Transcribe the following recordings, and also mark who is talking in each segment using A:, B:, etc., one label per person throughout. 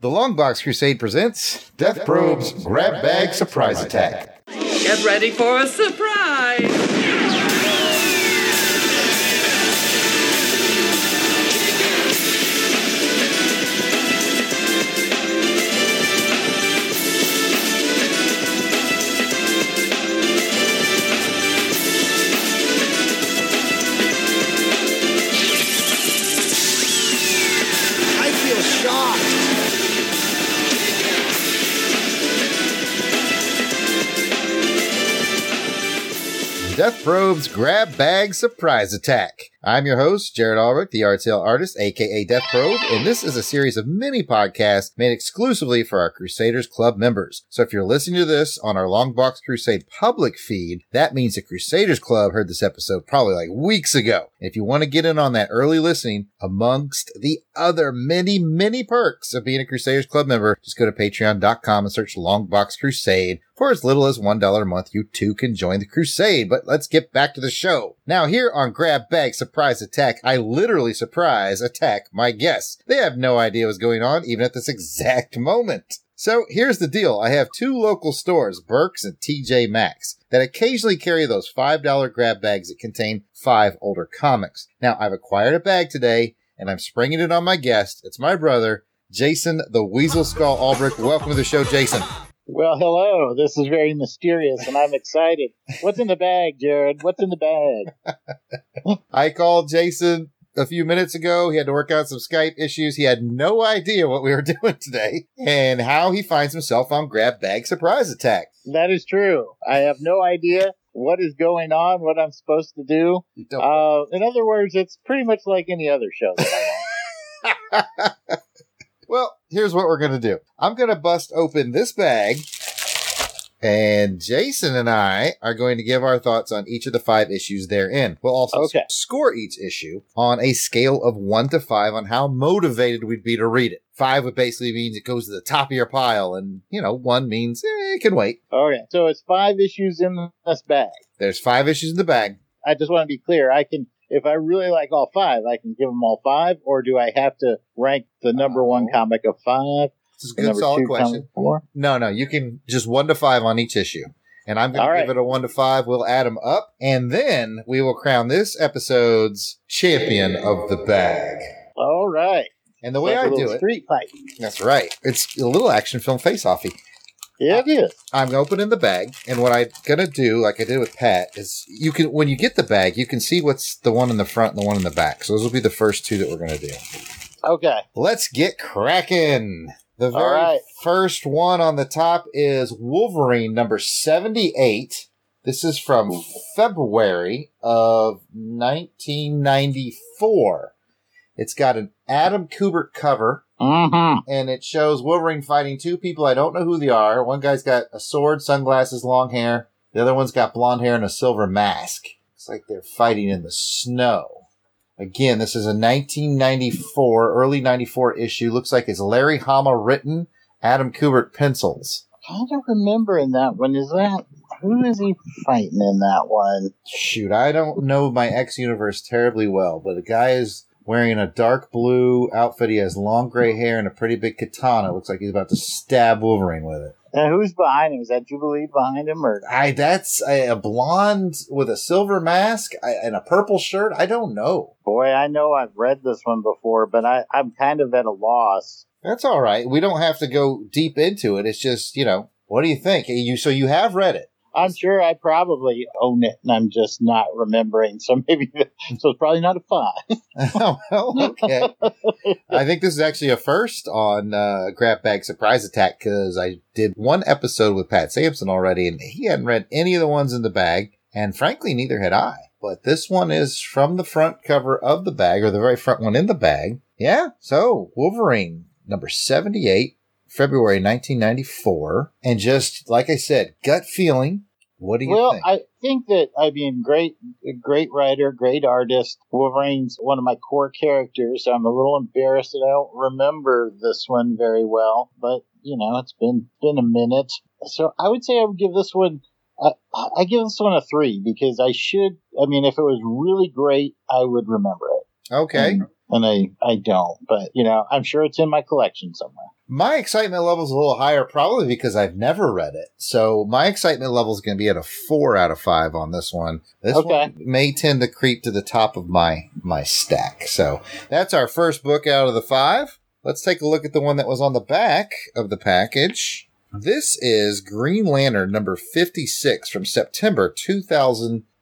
A: The Longbox Crusade presents Death Probe's Grab Bag Surprise Attack.
B: Get ready for a surprise!
A: Death Probe's Grab Bag Surprise Attack. I'm your host, Jared Ulrich, the art sale artist, aka Death Probe, and this is a series of mini podcasts made exclusively for our Crusaders Club members. So if you're listening to this on our Longbox Crusade public feed, that means the Crusaders Club heard this episode probably like weeks ago. If you want to get in on that early listening, amongst the other many, many perks of being a Crusaders Club member, just go to patreon.com and search Longbox Crusade. For as little as $1 a month, you too can join the crusade. But let's get back to the show. Now, here on Grab Bag Surprise Attack, I literally surprise attack my guests. They have no idea what's going on, even at this exact moment. So here's the deal. I have two local stores, Burke's and TJ Maxx, that occasionally carry those $5 grab bags that contain five older comics. Now, I've acquired a bag today, and I'm springing it on my guest. It's my brother, Jason the Weasel Skull Albrecht. Welcome to the show, Jason.
C: Well, hello. This is very mysterious, and I'm excited. What's in the bag, Jared? What's in the bag?
A: I called Jason a few minutes ago. He had to work out some Skype issues. He had no idea what we were doing today and how he finds himself on Grab Bag Surprise Attack.
C: That is true. I have no idea what is going on, what I'm supposed to do. Uh, in other words, it's pretty much like any other show that on.
A: well, here's what we're going to do. I'm going to bust open this bag and Jason and I are going to give our thoughts on each of the five issues therein. We'll also
C: Okay.
A: score each issue on a scale of one to five on how motivated we'd be to read it. Five would basically means it goes to the top of your pile and, you know, one means eh, it can wait.
C: Okay, so it's five issues in this bag.
A: There's five issues in the bag.
C: I just want to be clear. I can, if I really like all five, I can give them all five, or do I have to rank the number one oh. comic of five?
A: This is a good solid question. No, no, you can just one to five on each issue. And I'm going to
C: right.
A: give it a one to five. We'll add them up. And then we will crown this episode's champion of the bag.
C: All right.
A: And the way
C: Like
A: I do it,
C: street fight.
A: that's right. It's a little action film face offy.
C: Yeah, it uh, is.
A: I'm opening the bag. And what I'm going to do, like I did with Pat, is you can, when you get the bag, you can see what's the one in the front and the one in the back. So those will be the first two that we're going to do.
C: Okay.
A: Let's get cracking. The very
C: right.
A: first one on the top is Wolverine number 78. This is from February of 1994. It's got an Adam Kubert cover
C: Mm-hmm.
A: and it shows Wolverine fighting two people. I don't know who they are. One guy's got a sword, sunglasses, long hair. The other one's got blonde hair and a silver mask. It's like they're fighting in the snow. Again, this is a 1994, early 94 issue. Looks like it's Larry Hama written, Adam Kubert pencils.
C: I don't remember in that one. Is that who is he fighting in that one?
A: Shoot, I don't know my X universe terribly well, but the guy is wearing a dark blue outfit. He has long gray hair and a pretty big katana. Looks like he's about to stab Wolverine with it.
C: And who's behind him? Is that Jubilee behind him, or
A: I that's a, a blonde with a silver mask I, and a purple shirt. I don't know.
C: boy? I know I've read this one before, but I, I'm kind of at a loss.
A: That's all right. We don't have to go deep into it. It's just you know, what do you think? You so you have read it.
C: I'm sure I probably own it, and I'm just not remembering. So maybe, so it's probably not a five.
A: oh, well, okay. I think this is actually a first on uh, Grab Bag Surprise Attack because I did one episode with Pat Sampson already, and he hadn't read any of the ones in the bag, and frankly, neither had I. But this one is from the front cover of the bag, or the very front one in the bag. Yeah, so Wolverine number seventy-eight, February nineteen ninety-four, and just like I said, gut feeling. What do you
C: well,
A: think?
C: I think that I mean, great, great writer, great artist. Wolverine's one of my core characters. I'm a little embarrassed that I don't remember this one very well, but you know, it's been been a minute. So I would say I would give this one. I, I give this one a three because I should. I mean, if it was really great, I would remember it.
A: okay.
C: and I I don't. But you know, I'm sure it's in my collection somewhere.
A: My excitement level is a little higher, probably because I've never read it. So my excitement level is going to be at a four out of five on this one. This
C: Okay.
A: one may tend to creep to the top of my my stack. So that's our first book out of the five. Let's take a look at the one that was on the back of the package. This is Green Lantern number 56 from September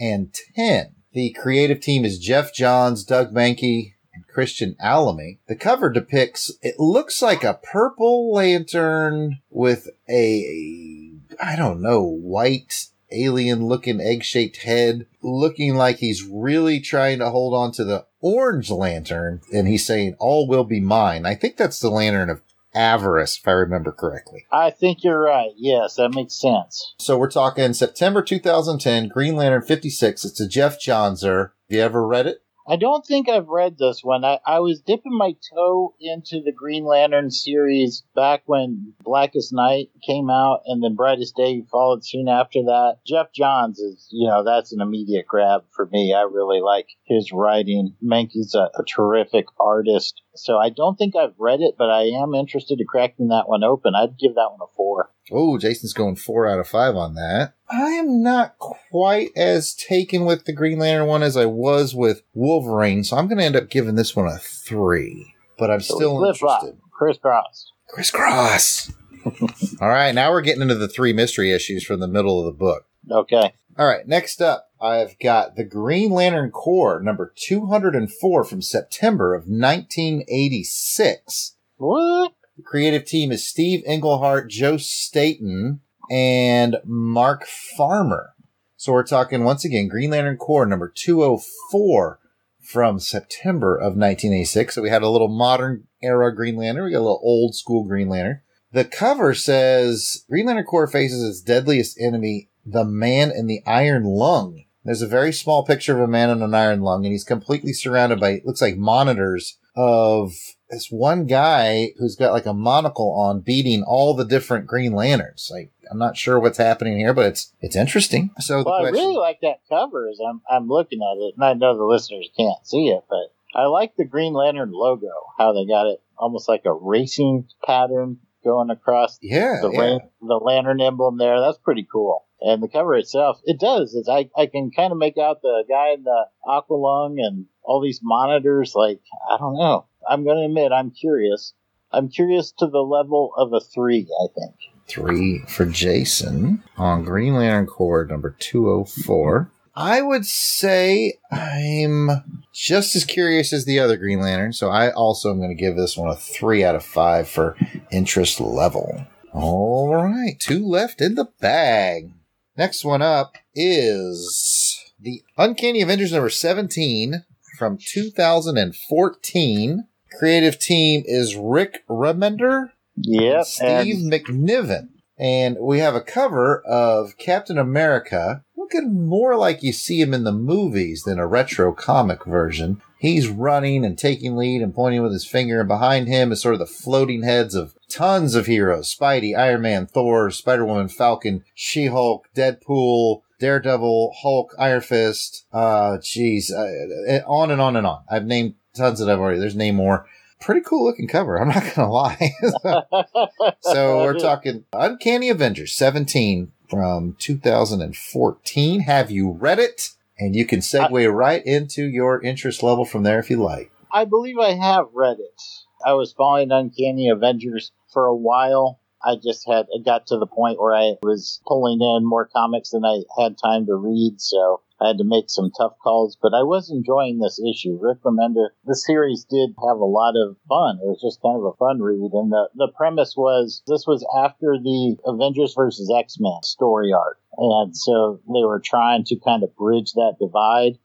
A: 2010. The creative team is Geoff Johns, Doug Mahnke, and Christian Alamy. The cover depicts, it looks like a purple lantern with a, I don't know, white alien looking egg shaped head, looking like he's really trying to hold on to the orange lantern. And he's saying, all will be mine. I think that's the lantern of avarice, if I remember correctly.
C: I think you're right. Yes, that makes sense.
A: So we're talking September 2010, Green Lantern 56. It's a Jeff Johnser. Have you ever read it?
C: I don't think I've read this one. I, I was dipping my toe into the Green Lantern series back when Blackest Night came out and then Brightest Day followed soon after that. Geoff Johns is, you know, that's an immediate grab for me. I really like his writing. Mahnke's a, a terrific artist. So I don't think I've read it, but I am interested in cracking that one open. I'd give that one a four.
A: Oh, Jason's going four out of five on that. I am not quite as taken with the Green Lantern one as I was with Wolverine, so I'm going to end up giving this one a three. But I'm
C: So
A: still
C: flop,
A: interested.
C: crisscross.
A: Crisscross. All right, now we're getting into the three mystery issues from the middle of the book.
C: Okay.
A: All right, next up, I've got the Green Lantern Corps, number 204 from September of 1986.
C: What?
A: The creative team is Steve Englehart, Joe Staton, and Mark Farmer. So we're talking once again Green Lantern Corps number 204 from September of 1986. So we had a little modern era Green Lantern. We got a little old school Green Lantern. The cover says Green Lantern Corps faces its deadliest enemy, the man in the iron lung. There's a very small picture of a man in an iron lung, and he's completely surrounded by, it looks like monitors of this one guy who's got like a monocle on beating all the different Green Lanterns. Like, I'm not sure what's happening here, but it's, it's interesting. So
C: Well, I really like that cover as I'm, I'm looking at it, and I know the listeners can't see it, but I like the Green Lantern logo, how they got it almost like a racing pattern going across
A: yeah,
C: the,
A: yeah.
C: ran- the lantern emblem there. That's pretty cool. And the cover itself, it does. It's, I, I can kind of make out the guy in the aqua lung and all these monitors. Like, I don't know. I'm going to admit, I'm curious. I'm curious to the level of a three, I think.
A: three for Jason on Green Lantern Corps number 204. I would say I'm just as curious as the other Green Lantern, so I also am going to give this one a three out of five for interest level. All right, two left in the bag. Next one up is the Uncanny Avengers number 17 from 2014. Creative team is Rick Remender
C: Yep.
A: Steve
C: and-
A: McNiven. And we have a cover of Captain America looking more like you see him in the movies than a retro comic version. He's running and taking lead and pointing with his finger, and behind him is sort of the floating heads of tons of heroes Spidey, Iron Man, Thor, Spider Woman, Falcon, She Hulk, Deadpool, Daredevil, Hulk, Iron Fist, uh, geez, uh, on and on and on. I've named tons that I've already, there's name more. Pretty cool looking cover, I'm not gonna lie. So we're talking Uncanny Avengers 17 from 2014. Have you read it? And you can segue right into your interest level from there if you like.
C: I believe I have read it. I was following Uncanny Avengers for a while. I just had it got to the point where I was pulling in more comics than I had time to read, so I had to make some tough calls. But I was enjoying this issue. Rick Remender, the series did have a lot of fun. It was just kind of a fun read, and the the premise was this was after the Avengers versus X Men story arc, and so they were trying to kind of bridge that divide.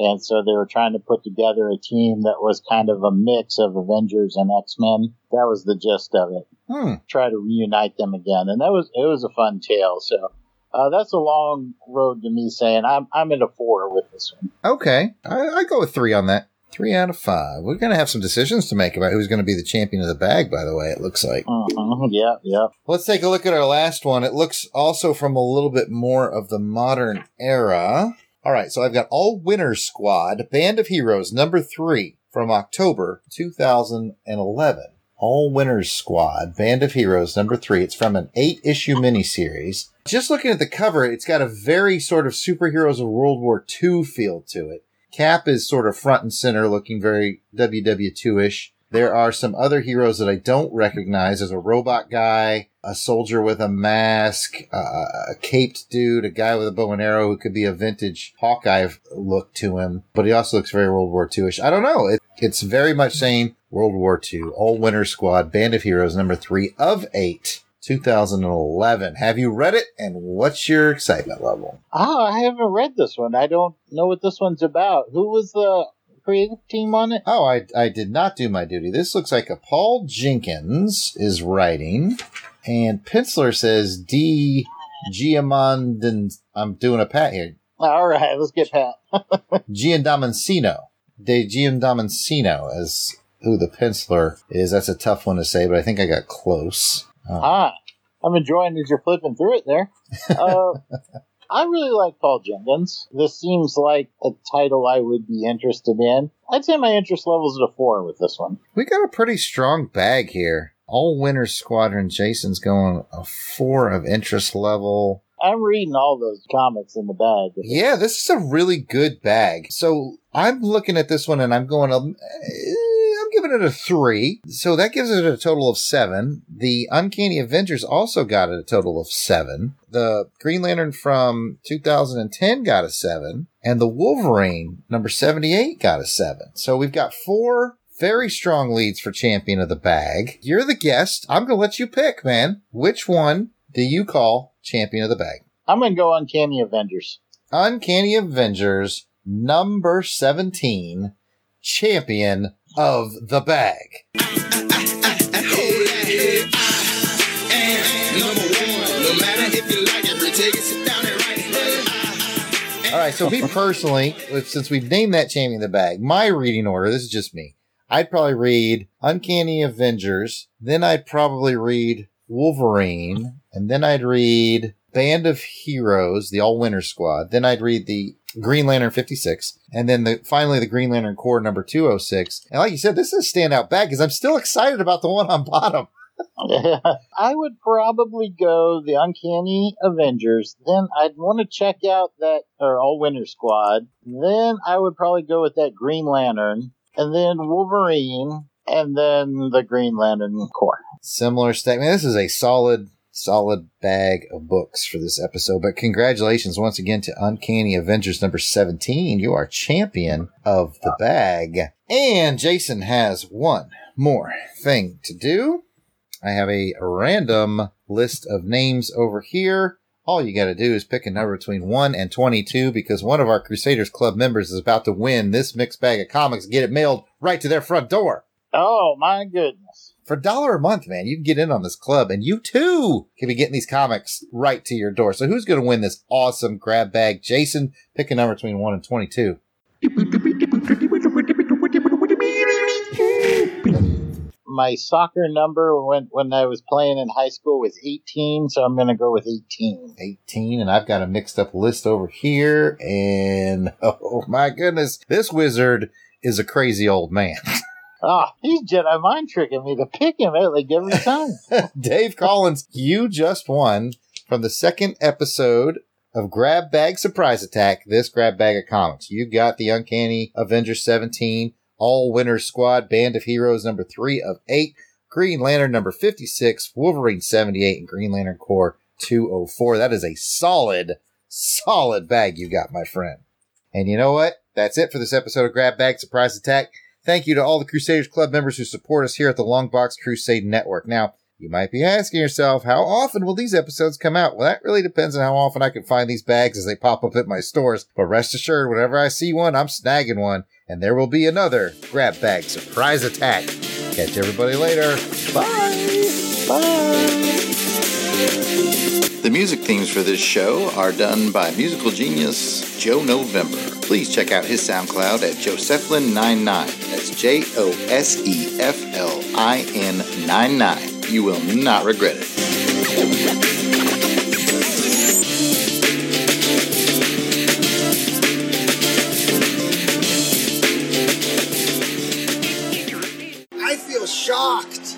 C: And so they were trying to put together a team that was kind of a mix of Avengers and X Men. That was the gist of it.
A: Hmm.
C: Try to reunite them again, and that was it was a fun tale. So uh, that's a long road to me saying I'm I'm at a four with this one.
A: Okay. I, I go with three on that. Three out of five. We're going to have some decisions to make about who's going to be the champion of the bag, by the way, it looks like.
C: Mhm, Yeah, yeah.
A: Let's take a look at our last one. It looks also from a little bit more of the modern era. All right, so I've got All Winners Squad, Band of Heroes, number three from October 2011. All Winners Squad, Band of Heroes, number three. It's from an eight issue miniseries. Just looking at the cover, it's got a very sort of superheroes of World War II feel to it. Cap is sort of front and center, looking very WW2 ish. There are some other heroes that I don't recognize. There's a robot guy, a soldier with a mask, uh, a caped dude, a guy with a bow and arrow who could be a vintage Hawkeye look to him, but he also looks very World War II-ish. I don't know. It, it's very much saying World War II, All Winter Squad, Band of Heroes, number three of eight. 2011. Have you read it and what's your excitement level?
C: Oh, I haven't read this one. I don't know what this one's about. Who was the creative team on it?
A: Oh, I, I did not do my duty. This looks like a Paul Jenkins is writing, and Penciler says D. Giamondin. I'm doing a pat here.
C: All right, let's get Pat.
A: Giandamasino. De Giandamasino as who the penciler is. That's a tough one to say, but I think I got close.
C: Ah, I'm enjoying as you're flipping through it there. Uh, I really like Paul Jenkins. This seems like a title I would be interested in. I'd say my interest level is at a four with this one.
A: We got a pretty strong bag here. All Winter Squadron. Jason's going a four of interest level.
C: I'm reading all those comics in the bag.
A: Yeah, this is a really good bag. So I'm looking at this one and I'm going, I'm giving it a three. So that gives it a total of seven. The Uncanny Avengers also got it a total of seven. The Green Lantern from 2010 got a seven. And the Wolverine number 78 got a seven. So we've got four very strong leads for champion of the bag. You're the guest. I'm going to let you pick, man. Which one do you call champion of the bag?
C: I'm going to go Uncanny Avengers.
A: Uncanny Avengers number 17, champion of the bag. All right, so me personally, since we've named that champion the bag, my reading order, this is just me. I'd probably read Uncanny Avengers, then I'd probably read Wolverine, and then I'd read Band of Heroes, the All Winter Squad. Then I'd read the Green Lantern 56, and then the finally the Green Lantern Corps number 206. And like you said, this is a standout bag because I'm still excited about the one on bottom.
C: I would probably go the Uncanny Avengers. Then I'd want to check out that or All Winter Squad. Then I would probably go with that Green Lantern, and then Wolverine, and then the Green Lantern Corps.
A: Similar statement. This is a solid solid bag of books for this episode. But congratulations once again to Uncanny Avengers number 17. You are champion of the bag. And Jason has one more thing to do. I have a random list of names over here. All you got to do is pick a number between 1 and 22 because one of our Crusaders Club members is about to win this mixed bag of comics, get it mailed right to their front door.
C: Oh, my goodness
A: for a dollar a month, man, you can get in on this club and you too can be getting these comics right to your door. So who's going to win this awesome grab bag? Jason, pick a number between 1 and 22.
C: My soccer number when, when I was playing in high school was 18, so I'm going to go with 18.
A: 18, and I've got a mixed up list over here. And oh my goodness, this wizard is a crazy old man.
C: Oh, he's Jedi mind tricking me to pick him out like every time.
A: Dave Collins, you just won from the second episode of Grab Bag Surprise Attack, this Grab Bag of Comics. You got the Uncanny Avengers 17, All Winners Squad, Band of Heroes number 3 of 8, Green Lantern number 56, Wolverine 78, and Green Lantern Corps 204. That is a solid, solid bag you got, my friend. And you know what? That's it for this episode of Grab Bag Surprise Attack. Thank you to all the Crusaders Club members who support us here at the Longbox Crusade Network. Now, you might be asking yourself, how often will these episodes come out? Well, that really depends on how often I can find these bags as they pop up at my stores. But rest assured, whenever I see one, I'm snagging one, and there will be another grab bag surprise attack. Catch everybody later. Bye. Bye. Music themes for this show are done by musical genius Joe November. Please check out his SoundCloud at Joseflin99. That's J O S E F L I N 99. You will not regret it.